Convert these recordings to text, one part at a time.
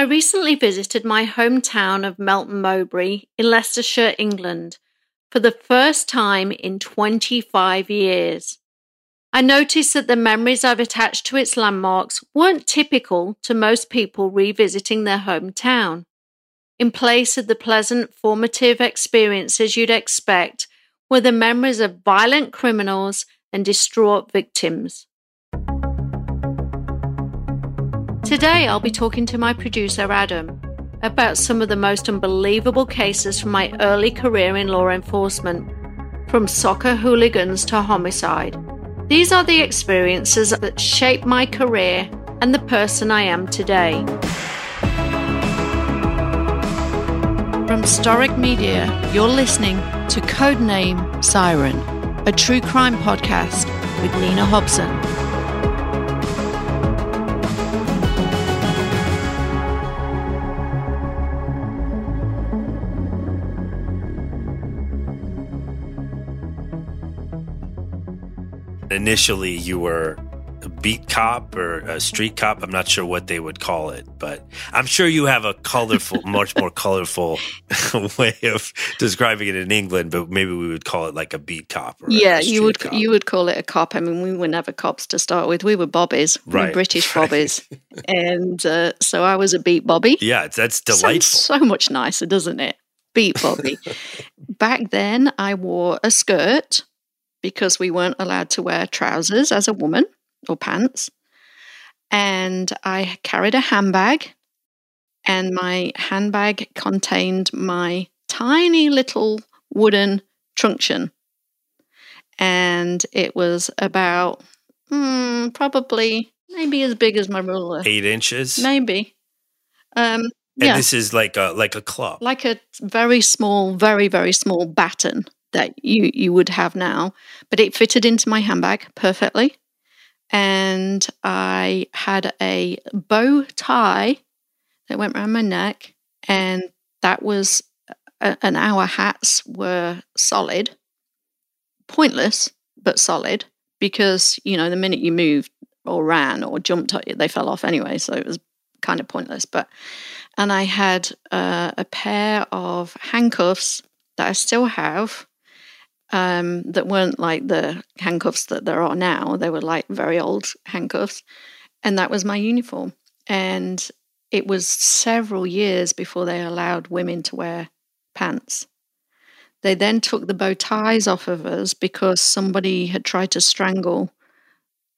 I recently visited my hometown of Melton Mowbray in Leicestershire, England, for the first time in 25 years. I noticed that the memories I've attached to its landmarks weren't typical to most people revisiting their hometown. In place of the pleasant, formative experiences you'd expect were the memories of violent criminals and distraught victims. Today, I'll be talking to my producer, Adam, about some of the most unbelievable cases from my early career in law enforcement, from soccer hooligans to homicide. These are the experiences that shaped my career and the person I am today. From Storic Media, you're listening to Codename Siren, a true crime podcast with Nina Hobson. Initially, you were a beat cop or a street cop. I'm not sure what they would call it, but I'm sure you have a colorful, much more colorful way of describing it in England. But maybe we would call it like a beat cop. yeah, you would cop. you would call it a cop. I mean, we were never cops to start with. We were bobbies, right? We British right. bobbies, and uh, so I was a beat bobby. Yeah, that's delightful. Sounds so much nicer, doesn't it? Beat bobby. Back then, I wore a skirt because we weren't allowed to wear trousers as a woman or pants. And I carried a handbag, and my handbag contained my tiny little wooden truncheon. And it was about mm, probably maybe as big as my ruler. Eight inches? Maybe. Um, and yeah. this is like a like a club. Like a very small, very, very small baton that you you would have now, but it fitted into my handbag perfectly. And I had a bow tie that went around my neck, and that was and our hats were solid, pointless but solid because you know the minute you moved or ran or jumped, they fell off anyway, so it was kind of pointless. But and I had uh, a pair of handcuffs that I still have um, that weren't like the handcuffs that there are now. They were like very old handcuffs. And that was my uniform. And it was several years before they allowed women to wear pants. They then took the bow ties off of us because somebody had tried to strangle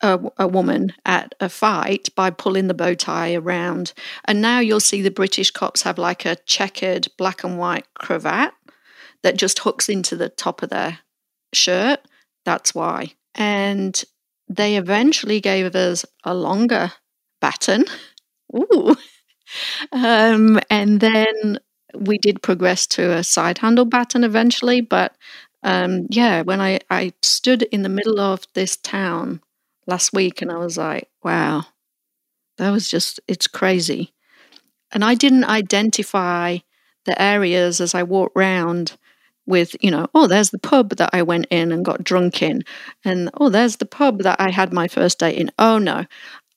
a, a, woman at a fight by pulling the bow tie around. And now you'll see the British cops have like a checkered black and white cravat that just hooks into the top of their shirt. That's why. And they eventually gave us a longer baton. Ooh. Um, and then we did progress to a side handle baton eventually. But um, yeah, when I, I stood in the middle of this town last week and I was like, wow, that was just, it's crazy. And I didn't identify the areas as I walked round with, you know, oh, there's the pub that I went in and got drunk in. And oh, there's the pub that I had my first date in. Oh, no.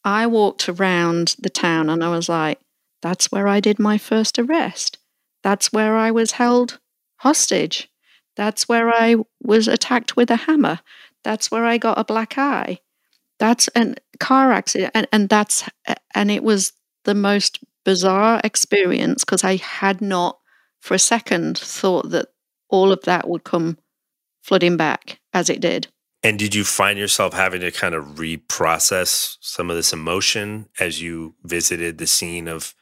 I walked around the town and I was like, that's where I did my first arrest. That's where I was held hostage. That's where I was attacked with a hammer. That's where I got a black eye. That's a car accident. And, and that's, and it was the most bizarre experience because I had not for a second thought that all of that would come flooding back as it did. And did you find yourself having to kind of reprocess some of this emotion as you visited the scene of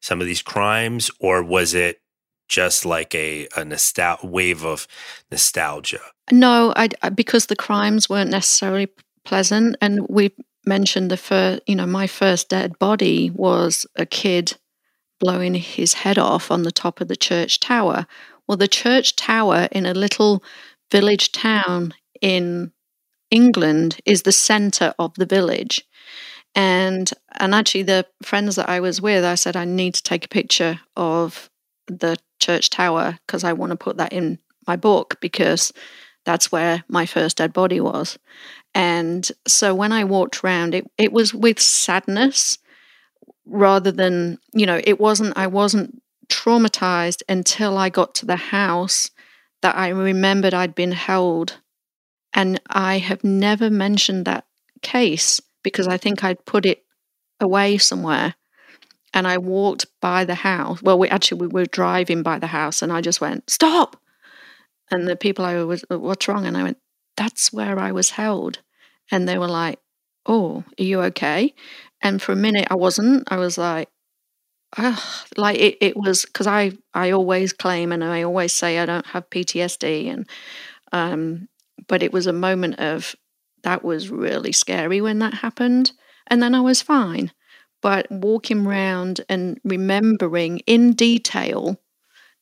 some of these crimes, or was it just like a a nostal- wave of nostalgia? No, I, because the crimes weren't necessarily pleasant, and we mentioned the first, you know, my first dead body was a kid blowing his head off on the top of the church tower, well, the church tower in a little village town in England is the center of the village. And and actually the friends that I was with, I said I need to take a picture of the church tower because I want to put that in my book because that's where my first dead body was. And so when I walked around, it, it was with sadness rather than, you know, it wasn't, I wasn't traumatized until I got to the house that I remembered I'd been held. And I have never mentioned that case because I think I'd put it away somewhere. And I walked by the house. Well, we actually we were driving by the house, and I just went, "Stop!" And the people I was, "What's wrong?" And I went, "That's where I was held." And they were like, "Oh, are you okay?" And for a minute, I wasn't. I was like, Ugh, like it, it was because I I always claim and I always say I don't have PTSD and um but it was a moment of that was really scary when that happened and then I was fine. But walking around and remembering in detail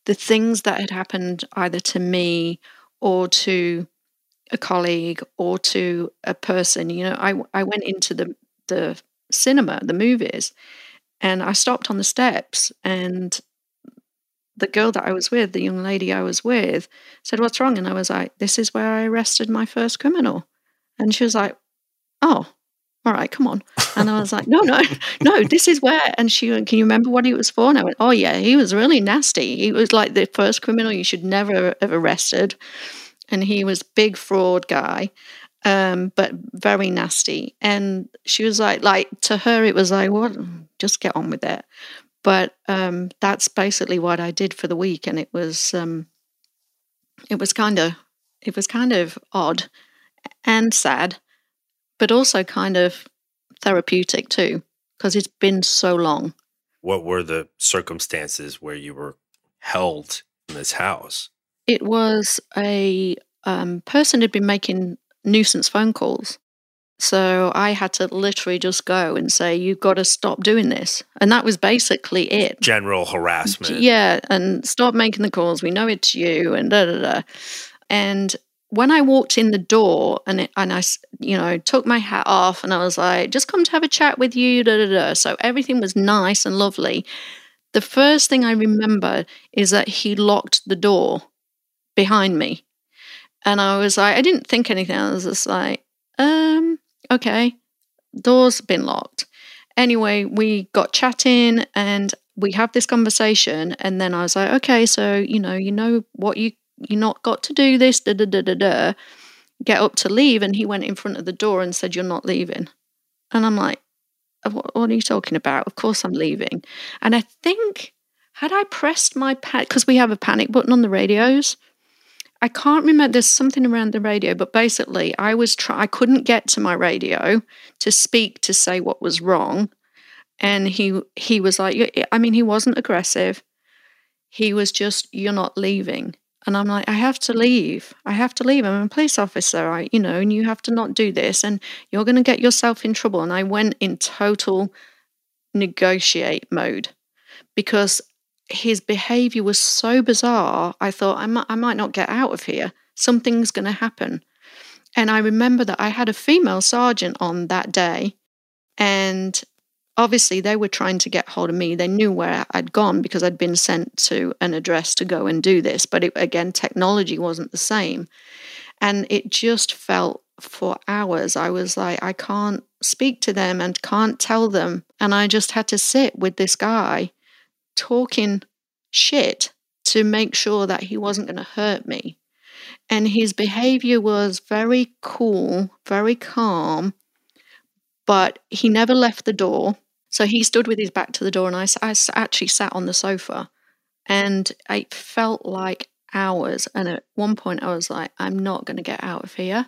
the things that had happened either to me or to a colleague or to a person you know I I went into the the cinema the movies and I stopped on the steps, and the girl that I was with, the young lady I was with, said, What's wrong? And I was like, This is where I arrested my first criminal. And she was like, Oh, all right, come on. And I was like, No, no, no, this is where. And she went, Can you remember what he was for? And I went, Oh, yeah, he was really nasty. He was like the first criminal you should never have arrested. And he was big fraud guy um, but very nasty. And she was like, like to her, it was like, well, just get on with it. But um, that's basically what I did for the week, and it was um, it was kind of it was kind of odd and sad, but also kind of therapeutic too, because it's been so long. What were the circumstances where you were held in this house? It was a um, person had been making nuisance phone calls. So I had to literally just go and say, You've got to stop doing this. And that was basically it. General harassment. Yeah. And stop making the calls. We know it's you. And da da da. And when I walked in the door and it, and I, you know, took my hat off and I was like, just come to have a chat with you. Da, da, da. So everything was nice and lovely. The first thing I remember is that he locked the door behind me. And I was like, I didn't think anything. I was just like, um, okay, door's been locked. Anyway, we got chatting and we have this conversation. And then I was like, okay, so, you know, you know what you, you not got to do this, da da da da da. Get up to leave. And he went in front of the door and said, You're not leaving. And I'm like, what, what are you talking about? Of course I'm leaving. And I think, had I pressed my panic, because we have a panic button on the radios, I can't remember. There's something around the radio, but basically, I was try. I couldn't get to my radio to speak to say what was wrong, and he he was like, I mean, he wasn't aggressive. He was just, you're not leaving, and I'm like, I have to leave. I have to leave. I'm a police officer. I, you know, and you have to not do this, and you're going to get yourself in trouble. And I went in total negotiate mode because his behavior was so bizarre. I thought I might, I might not get out of here. Something's going to happen. And I remember that I had a female sergeant on that day, and obviously they were trying to get hold of me. They knew where I'd gone because I'd been sent to an address to go and do this. But it, again, technology wasn't the same. And it just felt for hours. I was like, I can't speak to them and can't tell them. And I just had to sit with this guy talking shit to make sure that he wasn't going to hurt me. And his behavior was very cool, very calm, but he never left the door. So he stood with his back to the door, and I, I actually sat on the sofa. And it felt like hours. And at one point, I was like, I'm not going to get out of here.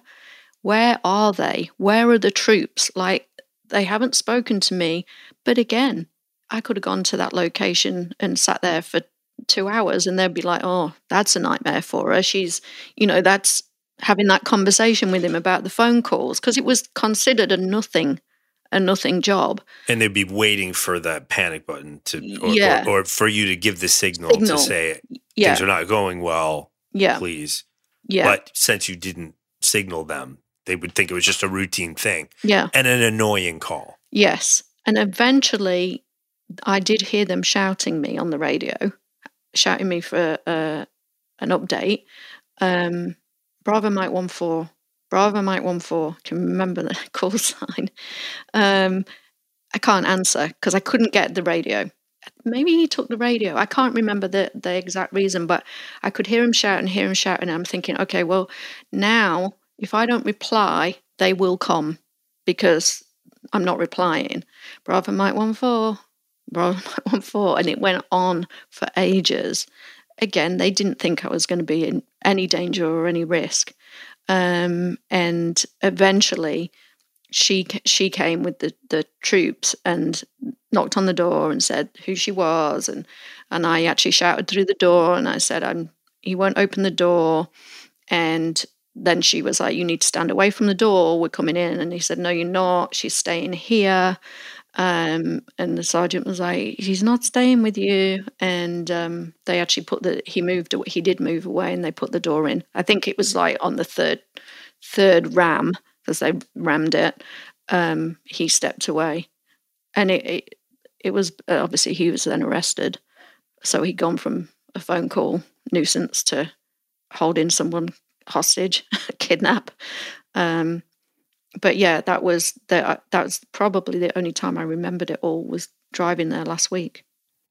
Where are they? Where are the troops? Like, they haven't spoken to me. But again, I could have gone to that location and sat there for two hours and they'd be like, oh, that's a nightmare for her. She's, you know, that's having that conversation with him about the phone calls because it was considered a nothing a nothing job. And they'd be waiting for that panic button to, or, yeah. or, or for you to give the signal, signal. to say yeah. things are not going well. Yeah. Please. Yeah. But since you didn't signal them, they would think it was just a routine thing. Yeah. And an annoying call. Yes. And eventually I did hear them shouting me on the radio, shouting me for uh, an update. Um, Bravo Mike One Four, Bravo Mike One Four. Can remember the call sign. Um, I can't answer because I couldn't get the radio. Maybe he took the radio. I can't remember the, the exact reason, but I could hear him shouting, hear him shouting. I'm thinking, okay, well, now if I don't reply, they will come because I'm not replying. Bravo Mike 1 4, Bravo Mike 1 4. And it went on for ages. Again, they didn't think I was going to be in any danger or any risk. Um, and eventually, she she came with the, the troops and knocked on the door and said who she was and and I actually shouted through the door and I said I'm he won't open the door and then she was like you need to stand away from the door we're coming in and he said no you're not she's staying here um, and the sergeant was like he's not staying with you. And um, they actually put the he moved he did move away and they put the door in. I think it was like on the third third ram because they rammed it, um, he stepped away, and it, it it was obviously he was then arrested, so he'd gone from a phone call nuisance to holding someone hostage, kidnap. Um, but yeah, that was the, uh, that was probably the only time I remembered it all was driving there last week.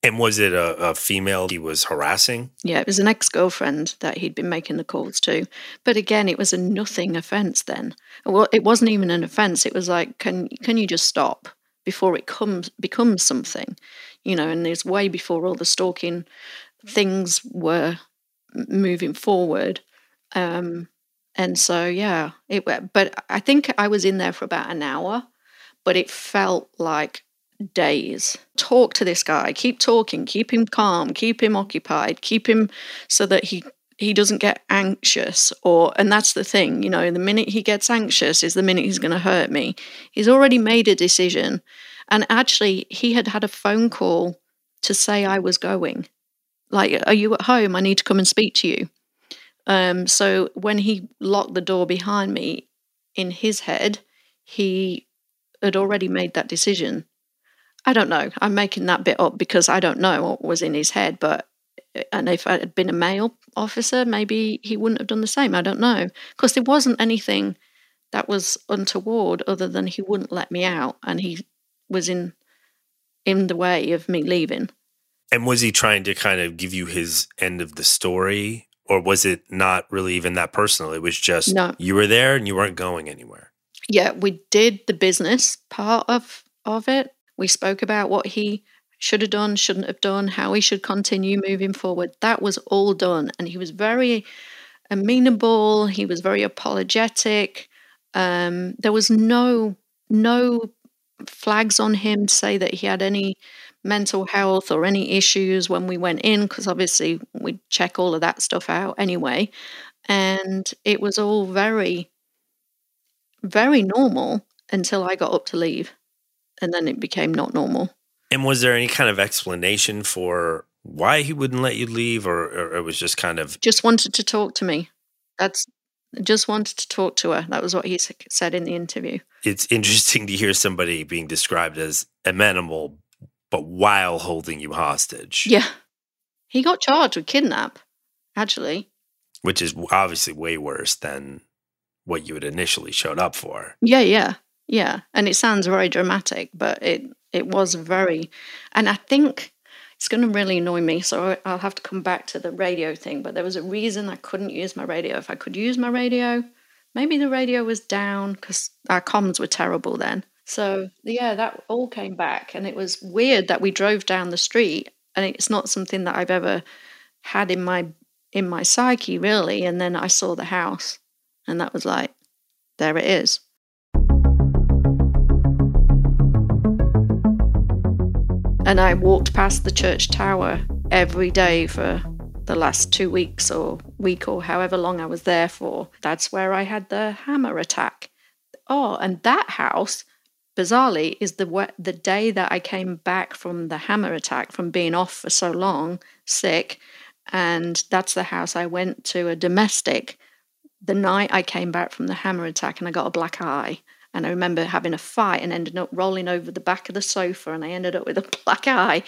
And was it a, a, female he was harassing? Yeah, it was an ex girlfriend that he'd been making the calls to. But again, it was a nothing offence then. Well, it wasn't even an offence. It was like, can can you just stop before it comes becomes something, you know? And there's way before all the stalking things were moving forward. Um, and so yeah, it. But I think I was in there for about an hour, but it felt like days. Talk to this guy, keep talking, keep him calm, keep him occupied, keep him so that he he doesn't get anxious or and that's the thing, you know, the minute he gets anxious is the minute he's going to hurt me. He's already made a decision. And actually he had had a phone call to say I was going. Like, are you at home? I need to come and speak to you. Um, so when he locked the door behind me, in his head, he had already made that decision. I don't know. I'm making that bit up because I don't know what was in his head. But and if I had been a male officer, maybe he wouldn't have done the same. I don't know because there wasn't anything that was untoward other than he wouldn't let me out and he was in in the way of me leaving. And was he trying to kind of give you his end of the story or was it not really even that personal? It was just no. you were there and you weren't going anywhere. Yeah, we did the business part of of it we spoke about what he should have done, shouldn't have done, how he should continue moving forward. That was all done. And he was very amenable, he was very apologetic. Um, there was no no flags on him to say that he had any mental health or any issues when we went in because obviously we check all of that stuff out anyway and it was all very very normal until i got up to leave and then it became not normal. And was there any kind of explanation for why he wouldn't let you leave, or, or it was just kind of just wanted to talk to me? That's just wanted to talk to her. That was what he said in the interview. It's interesting to hear somebody being described as amenable, but while holding you hostage. Yeah, he got charged with kidnap, actually, which is obviously way worse than what you had initially showed up for. Yeah, yeah. Yeah, and it sounds very dramatic, but it it was very, and I think it's going to really annoy me. So I'll have to come back to the radio thing. But there was a reason I couldn't use my radio. If I could use my radio, maybe the radio was down because our comms were terrible then. So yeah, that all came back, and it was weird that we drove down the street, and it's not something that I've ever had in my in my psyche really. And then I saw the house, and that was like, there it is. And I walked past the church tower every day for the last two weeks or week or however long I was there for. That's where I had the hammer attack. Oh, and that house, bizarrely, is the the day that I came back from the hammer attack from being off for so long, sick, and that's the house I went to a domestic the night I came back from the hammer attack and I got a black eye. And I remember having a fight and ended up rolling over the back of the sofa and I ended up with a black eye.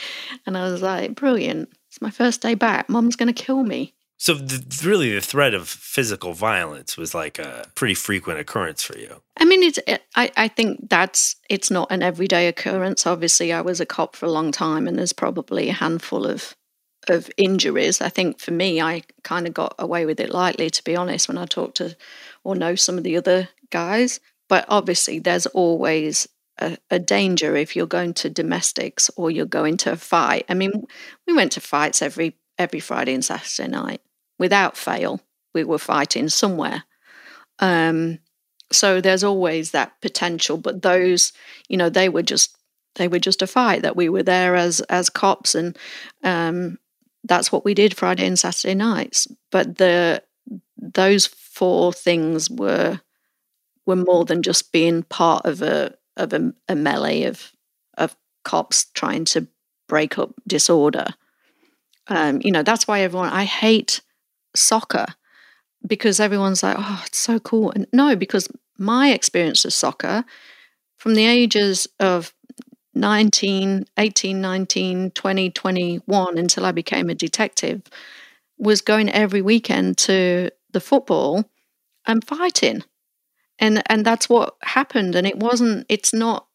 And I was like, brilliant. It's my first day back. Mom's going to kill me. So the, really, the threat of physical violence was like a pretty frequent occurrence for you. I mean, it's. It, I I think that's it's not an everyday occurrence. Obviously, I was a cop for a long time, and there's probably a handful of of injuries. I think for me, I kind of got away with it lightly, to be honest, when I talk to or know some of the other guys. But obviously, there's always a, a, danger if you're going to domestics or you're going to a fight. I mean, we went to fights every every Friday and Saturday night without fail. We were fighting somewhere. Um, so there's always that potential, but those, you know, they were just they were just a fight that we were there as as cops, and um, that's what we did Friday and Saturday nights. But the those four things were were more than just being part of a of a, a melee of of cops trying to break up disorder. Um, you know, that's why everyone I hate soccer because everyone's like, oh, it's so cool. And no, because my experience of soccer from the ages of 19, 18, 19, 20, 21 until I became a detective was going every weekend to the football and fighting. And and that's what happened and it wasn't it's not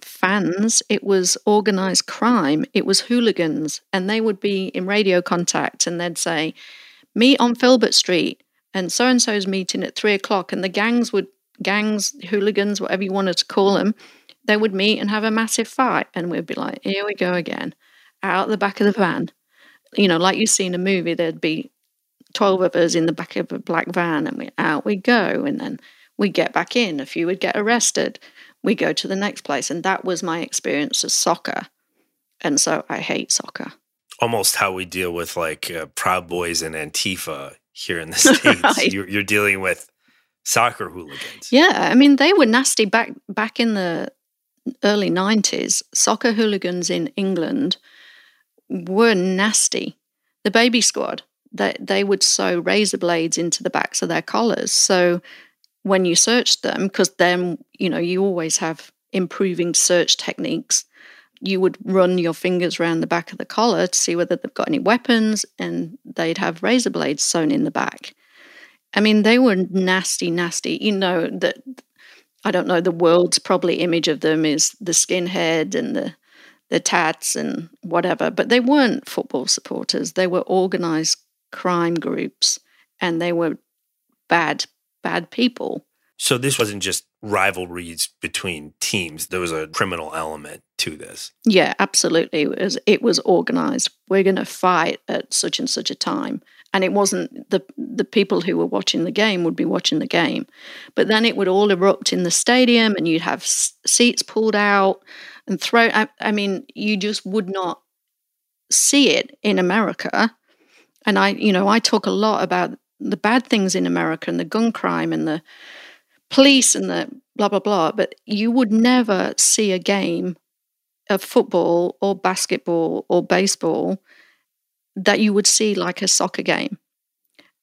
fans, it was organized crime, it was hooligans and they would be in radio contact and they'd say meet on Filbert Street and so and so's meeting at three o'clock and the gangs would gangs, hooligans, whatever you wanted to call them, they would meet and have a massive fight. And we'd be like, here we go again, out the back of the van. You know, like you see in a movie, there'd be 12 of us in the back of a black van, and we out we go. And then we get back in. A few would get arrested. We go to the next place. And that was my experience of soccer. And so I hate soccer. Almost how we deal with like uh, Proud Boys and Antifa here in the States. right. you're, you're dealing with soccer hooligans. Yeah, I mean they were nasty back back in the early 90s, soccer hooligans in England were nasty. The baby squad, they, they would sew razor blades into the backs of their collars. So when you searched them, because then, you know, you always have improving search techniques, you would run your fingers around the back of the collar to see whether they've got any weapons, and they'd have razor blades sewn in the back. I mean, they were nasty, nasty. You know that I don't know, the world's probably image of them is the skinhead and the the tats and whatever, but they weren't football supporters. They were organized crime groups and they were bad, bad people. So this wasn't just rivalries between teams. There was a criminal element to this. Yeah, absolutely. It was it was organized. We're going to fight at such and such a time and it wasn't the the people who were watching the game would be watching the game but then it would all erupt in the stadium and you'd have seats pulled out and throw I, I mean you just would not see it in america and i you know i talk a lot about the bad things in america and the gun crime and the police and the blah blah blah but you would never see a game of football or basketball or baseball that you would see like a soccer game.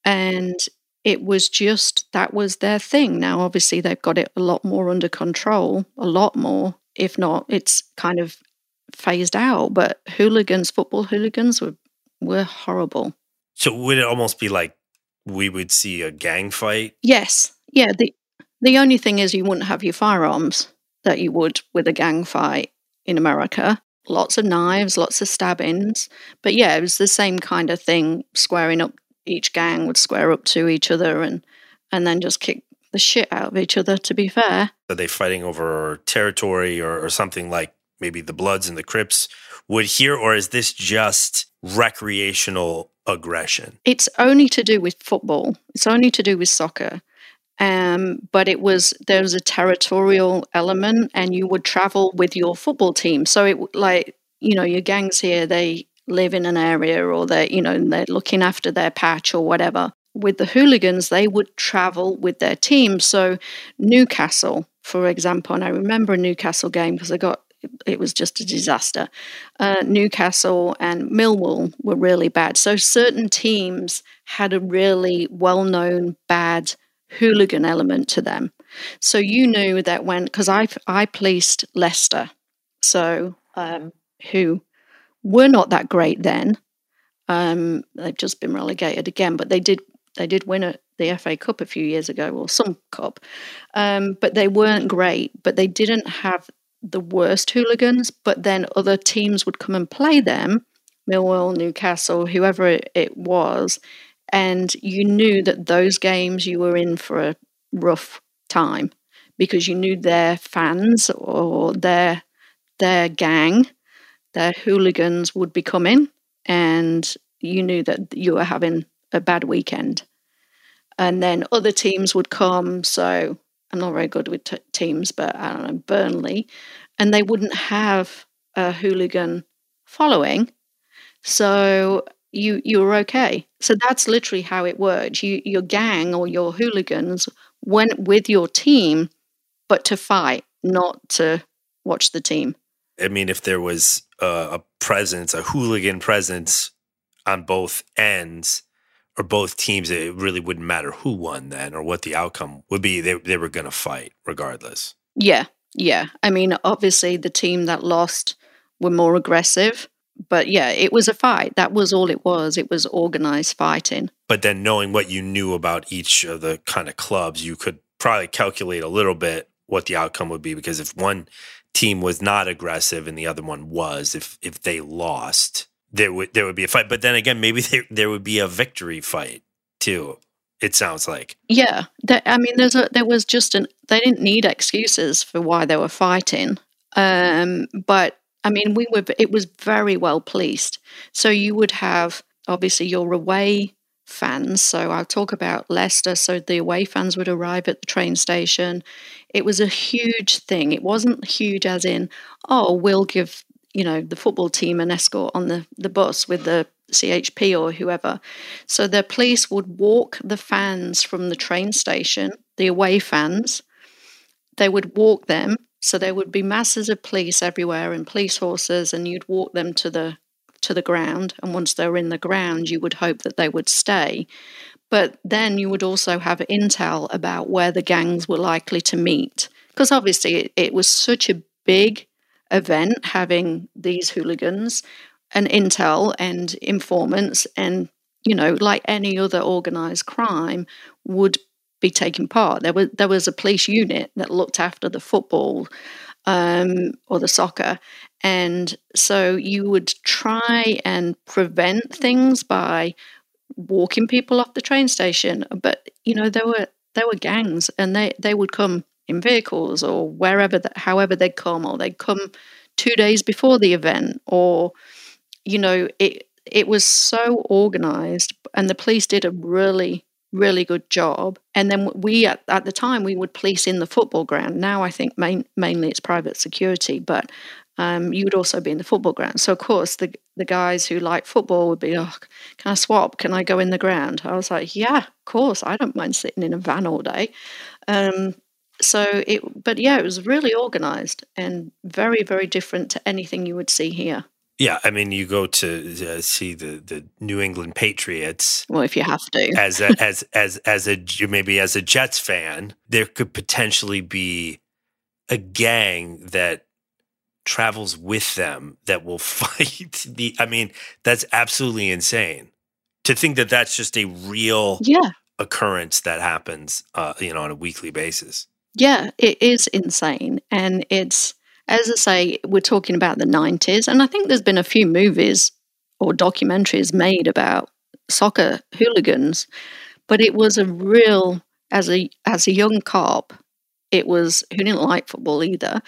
And it was just that was their thing. Now, obviously, they've got it a lot more under control, a lot more. If not, it's kind of phased out. But hooligans, football hooligans, were were horrible. So would it almost be like we would see a gang fight? Yes. Yeah. The the only thing is you wouldn't have your firearms that you would with a gang fight in America lots of knives, lots of stabbings. But yeah, it was the same kind of thing, squaring up. Each gang would square up to each other and and then just kick the shit out of each other. To be fair, are they fighting over territory or, or something like maybe the Bloods and the Crips would hear, or is this just recreational aggression? It's only to do with football. It's only to do with soccer. Um, but it was there was a territorial element, and you would travel with your football team. So it like you know your gangs here they live in an area or they you know they're looking after their patch or whatever. With the hooligans, they would travel with their team. So Newcastle, for example, and I remember a Newcastle game because I got it was just a disaster. Uh, Newcastle and Millwall were really bad. So certain teams had a really well known bad hooligan element to them. So you knew that when, because I I policed Leicester, so um, who were not that great then, Um, they've just been relegated again, but they did they did win a, the FA Cup a few years ago, or some cup. Um, but they weren't great. But they didn't have the worst hooligans. But then other teams would come and play them, Millwall, Newcastle, whoever it, it was, and you knew that those games you were in for a rough time because you knew their fans or their their gang, their hooligans would be coming, and you knew that you were having a bad weekend. And then other teams would come. So I'm not very good with t- teams, but I don't know, Burnley, and they wouldn't have a hooligan following. So you you were okay. So that's literally how it worked. You your gang or your hooligans went with your team, but to fight, not to watch the team. I mean, if there was a, a presence, a hooligan presence on both ends or both teams, it really wouldn't matter who won then or what the outcome would be. They they were going to fight regardless. Yeah, yeah. I mean, obviously, the team that lost were more aggressive but yeah, it was a fight. That was all it was. It was organized fighting. But then knowing what you knew about each of the kind of clubs, you could probably calculate a little bit what the outcome would be because if one team was not aggressive and the other one was, if if they lost, there would there would be a fight. But then again, maybe there, there would be a victory fight too. It sounds like. Yeah, I mean, there's a there was just an they didn't need excuses for why they were fighting, um, but I mean, we were, it was very well policed. So you would have obviously your away fans. So I'll talk about Leicester. So the away fans would arrive at the train station. It was a huge thing. It wasn't huge as in, oh, we'll give, you know, the football team an escort on the, the bus with the CHP or whoever. So the police would walk the fans from the train station, the away fans. They would walk them so there would be masses of police everywhere and police horses, and you'd walk them to the to the ground. And once they were in the ground, you would hope that they would stay. But then you would also have intel about where the gangs were likely to meet, because obviously it, it was such a big event having these hooligans and intel and informants and you know like any other organized crime would be taking part. There was there was a police unit that looked after the football um, or the soccer, and so you would try and prevent things by walking people off the train station. But you know there were there were gangs, and they they would come in vehicles or wherever that however they'd come, or they'd come two days before the event, or you know it it was so organized, and the police did a really really good job. And then we, at, at the time, we would police in the football ground. Now I think main, mainly it's private security, but um, you would also be in the football ground. So, of course, the, the guys who like football would be, oh, can I swap? Can I go in the ground? I was like, yeah, of course. I don't mind sitting in a van all day. Um, so it, but yeah, it was really organized and very, very different to anything you would see here. Yeah, I mean, you go to uh, see the, the New England Patriots. Well, if you have to, as a, as as as a maybe as a Jets fan, there could potentially be a gang that travels with them that will fight the. I mean, that's absolutely insane to think that that's just a real yeah occurrence that happens, uh, you know, on a weekly basis. Yeah, it is insane, and it's as I say, we're talking about the 90s, and I think there's been a few movies or documentaries made about soccer hooligans, but it was a real as a as a young cop, it was who didn't like football either,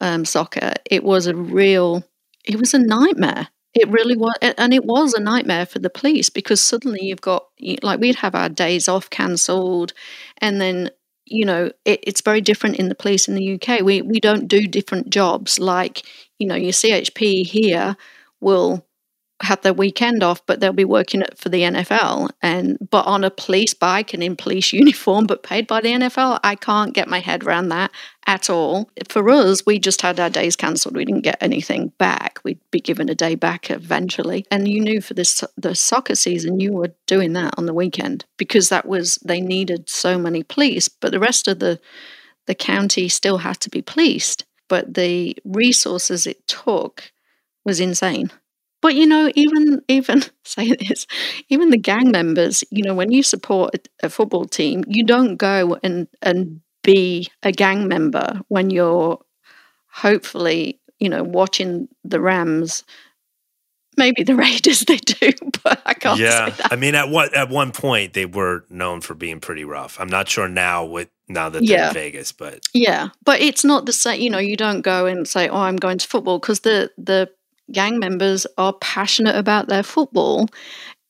um, soccer. It was a real, it was a nightmare. It really was, and it was a nightmare for the police because suddenly you've got like we'd have our days off cancelled, and then you know, it, it's very different in the police in the UK. We we don't do different jobs like you know your CHP here will have their weekend off, but they'll be working for the NFL and but on a police bike and in police uniform, but paid by the NFL. I can't get my head around that at all. For us, we just had our days cancelled. We didn't get anything back. We'd be given a day back eventually. And you knew for this the soccer season, you were doing that on the weekend because that was they needed so many police, but the rest of the the county still had to be policed. But the resources it took was insane. But you know, even even say this. Even the gang members, you know, when you support a, football team, you don't go and and be a gang member when you're hopefully, you know, watching the Rams maybe the Raiders they do, but I can't. Yeah, I mean, at what at one point they were known for being pretty rough. I'm not sure now with now that they're yeah. in Vegas, but yeah, but it's not the same. You know, you don't go and say, "Oh, I'm going to football," because the the gang members are passionate about their football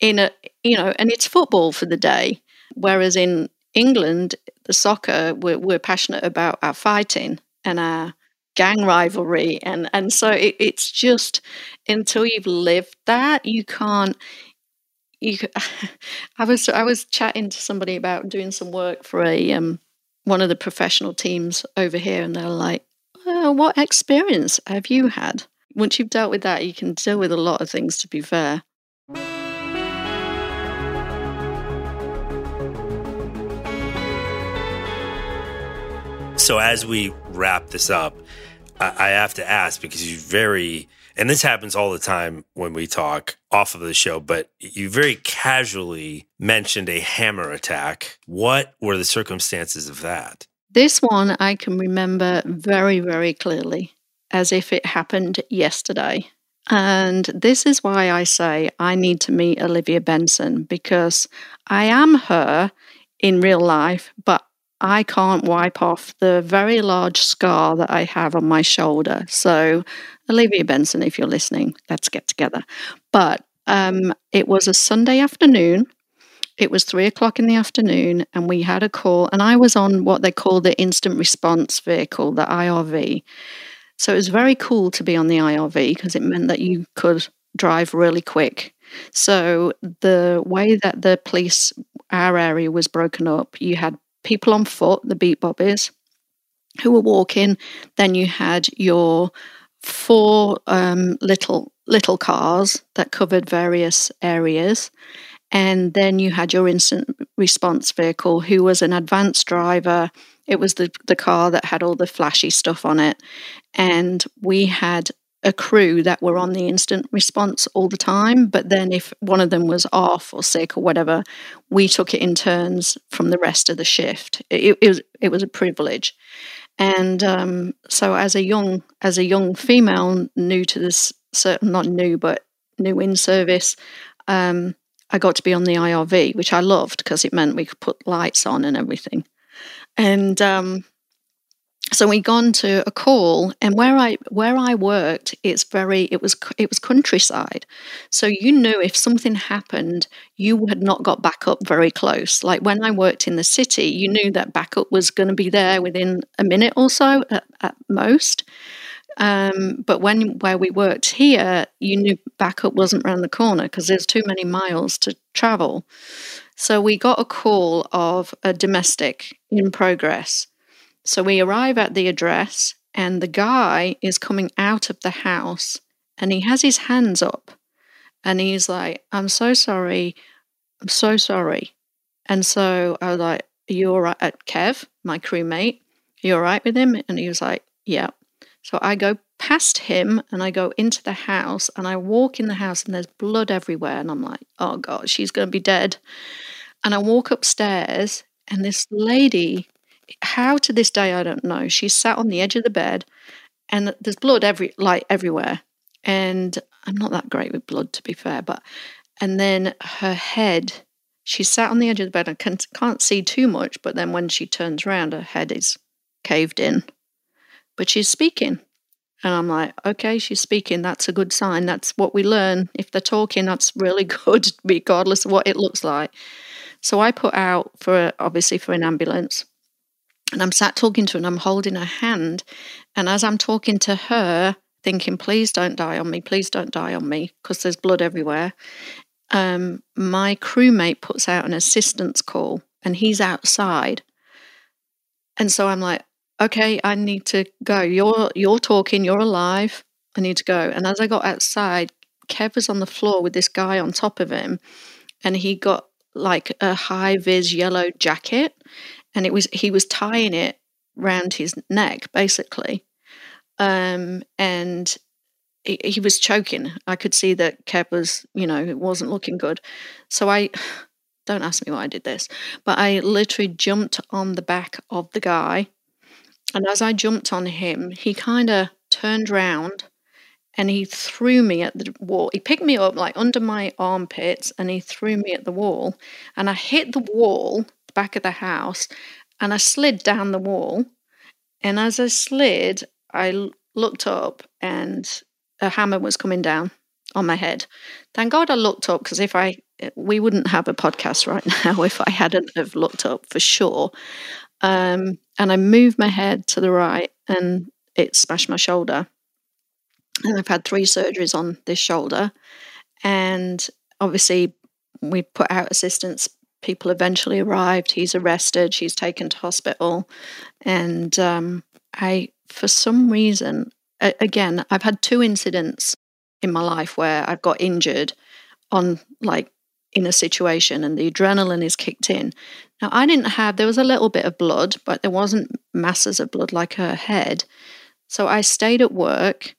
in a you know, and it's football for the day. Whereas in England, the soccer, we're, we're passionate about our fighting and our gang rivalry and and so it, it's just until you've lived that you can't you I was I was chatting to somebody about doing some work for a um one of the professional teams over here and they're like well, what experience have you had once you've dealt with that you can deal with a lot of things to be fair so as we wrap this up I, have to ask because you very, and this happens all the time when we talk off of the show, but you very casually mentioned a hammer attack. What were the circumstances of that? This one I can remember very, very clearly, as if it happened yesterday. And this is why I say I need to meet Olivia Benson because I am her in real life, but I can't wipe off the very large scar that I have on my shoulder. So, Olivia Benson, if you're listening, let's get together. But um, it was a Sunday afternoon. It was three o'clock in the afternoon, and we had a call. And I was on what they call the instant response vehicle, the IRV. So it was very cool to be on the IRV because it meant that you could drive really quick. So the way that the police, our area was broken up, you had people on foot, the beat bobbies, who were walking. Then you had your four um, little little cars that covered various areas. And then you had your instant response vehicle, who was an advanced driver. It was the, the car that had all the flashy stuff on it. And we had a crew that were on the instant response all the time. But then if one of them was off or sick or whatever, we took it in turns from the rest of the shift. It, it was it was a privilege. And um, so as a young as a young female new to this certain not new but new in service, um, I got to be on the IRV, which I loved because it meant we could put lights on and everything. And um, so we gone to a call and where i where i worked it's very it was it was countryside. So you knew if something happened you had not got backup very close. Like when i worked in the city you knew that backup was going to be there within a minute or so at, at most um, but when where we worked here you knew backup wasn't around the corner because there's too many miles to travel so we got a call of a domestic in progress so we arrive at the address, and the guy is coming out of the house and he has his hands up and he's like, I'm so sorry. I'm so sorry. And so I was like, Are you all right? At Kev, my crewmate, are you all right with him? And he was like, Yeah. So I go past him and I go into the house and I walk in the house and there's blood everywhere. And I'm like, Oh God, she's going to be dead. And I walk upstairs and this lady how to this day I don't know. She sat on the edge of the bed, and there's blood every like everywhere. And I'm not that great with blood, to be fair, but and then her head. She sat on the edge of the bed. I can, can't see too much, but then when she turns around, her head is caved in. But she's speaking. And I'm like, okay, she's speaking. That's a good sign. That's what we learn. If they're talking, that's really good, regardless of what it looks like. So I put out for obviously for an ambulance. And I'm sat talking to her and I'm holding her hand. And as I'm talking to her, thinking, please don't die on me, please don't die on me, because there's blood everywhere, um, my crewmate puts out an assistance call and he's outside. And so I'm like, okay, I need to go. You're you're talking, you're alive. I need to go. And as I got outside, Kev was on the floor with this guy on top of him, and he got like a high vis yellow jacket and it was he was tying it round his neck basically um, and he, he was choking. I could see that Kev was, you know, it wasn't looking good. So I, don't ask me why I did this, but I literally jumped on the back of the guy. And as I jumped on him, he kind of turned round and he threw me at the wall. He picked me up like under my armpits and he threw me at the wall. And I hit the wall, the back of the house, and I slid down the wall. And as I slid, I looked up and a hammer was coming down on my head. Thank God I looked up because if I, eh, we wouldn't have a podcast right now if I hadn't have looked up for sure. Um, and I moved my head to the right and it smashed my shoulder and I've had three surgeries on this shoulder. And obviously, we put out assistance. People eventually arrived. He's arrested. She's taken to hospital. And um, I, for some reason, again, I've had two incidents in my life where I've got injured on like in a situation and the adrenaline is kicked in. Now, I didn't have, there was a little bit of blood, but there wasn't masses of blood like her head. So I stayed at work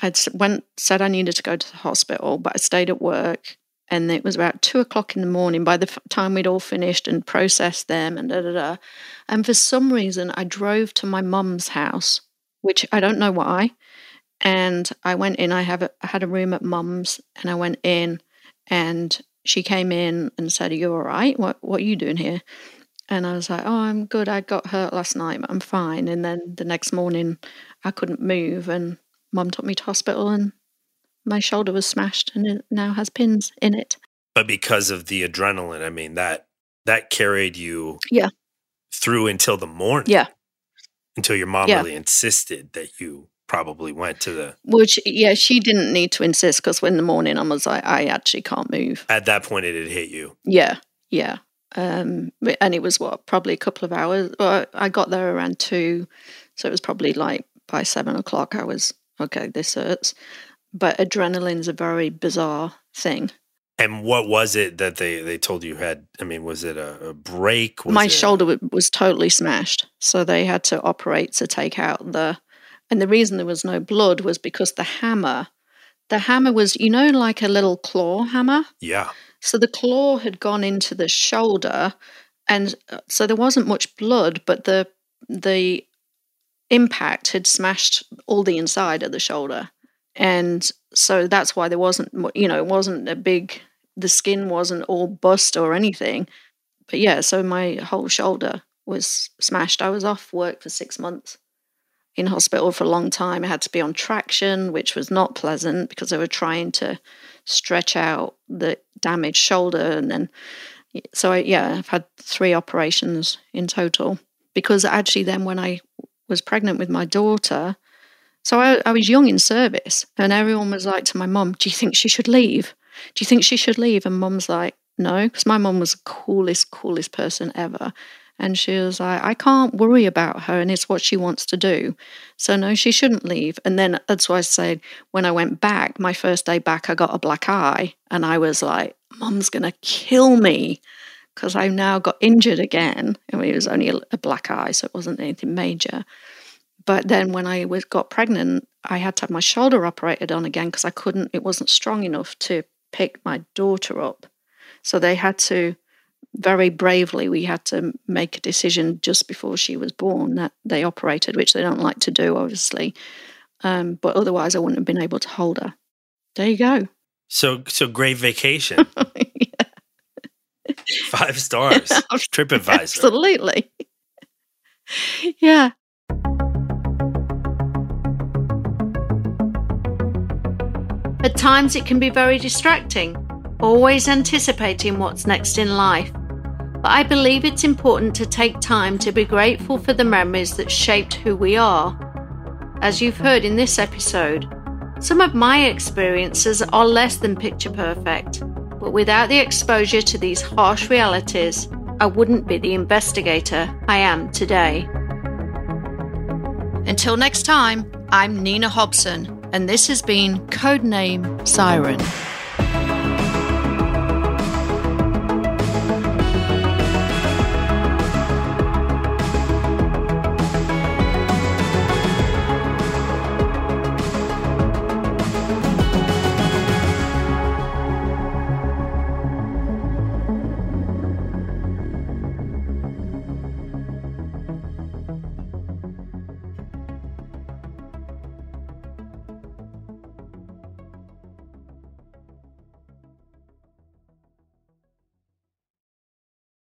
I'd went said I needed to go to the hospital, but I stayed at work, and it was about two o'clock in the morning. By the time we'd all finished and processed them, and da da da, and for some reason I drove to my mum's house, which I don't know why. And I went in. I have a, I had a room at mum's, and I went in, and she came in and said, "Are you all right? What what are you doing here?" And I was like, "Oh, I'm good. I got hurt last night, but I'm fine." And then the next morning, I couldn't move, and mum took me to hospital and my shoulder was smashed and it now has pins in it. But because of the adrenaline, I mean that that carried you yeah through until the morning. Yeah. Until your mom yeah. really insisted that you probably went to the which yeah she didn't need to insist because when the morning I was like I actually can't move. At that point it had hit you. Yeah, yeah. Um, and it was what probably a couple of hours. Well, I got there around two, so it was probably like by seven o'clock I was okay, this hurts. But adrenaline's a very bizarre thing. And what was it that they, they told you had? I mean, was it a, a break? Was My it... shoulder was totally smashed. So they had to operate to take out the. And the reason there was no blood was because the hammer, the hammer was, you know, like a little claw hammer? Yeah. So the claw had gone into the shoulder. And uh, so there wasn't much blood, but the the impact had smashed all the inside of the shoulder. And so that's why there wasn't, you know, it wasn't a big, the skin wasn't all bust or anything. But yeah, so my whole shoulder was smashed. I was off work for six months in hospital for a long time. I had to be on traction, which was not pleasant because they were trying to stretch out the damaged shoulder. And then, so I, yeah, I've had three operations in total. Because actually, then when I was pregnant with my daughter. So I, I was young in service, and everyone was like to my mum, Do you think she should leave? Do you think she should leave? And mum's like, No, because my mum was the coolest, coolest person ever. And she was like, I can't worry about her, and it's what she wants to do. So, no, she shouldn't leave. And then that's why I said, when I went back, my first day back, I got a black eye. And I was like, Mom's going to kill me because I've now got injured again. I mean, it was only a, a, black eye, so it wasn't anything major. But then when I was, got pregnant, I had to have my shoulder operated on again because I couldn't, it wasn't strong enough to pick my daughter up. So they had to, very bravely, we had to make a decision just before she was born that they operated, which they don't like to do, obviously. Um, but otherwise, I wouldn't have been able to hold her. There you go. So, so great vacation. Five stars. TripAdvisor. Absolutely. yeah. At times, it can be very distracting, always anticipating what's next in life. But I believe it's important to take time to be grateful for the memories that shaped who we are. As you've heard in this episode, some of my experiences are less than picture perfect but without the exposure to these harsh realities, I wouldn't be the investigator I am today. Until next time, I'm Nina Hobson, and this has been Codename Siren.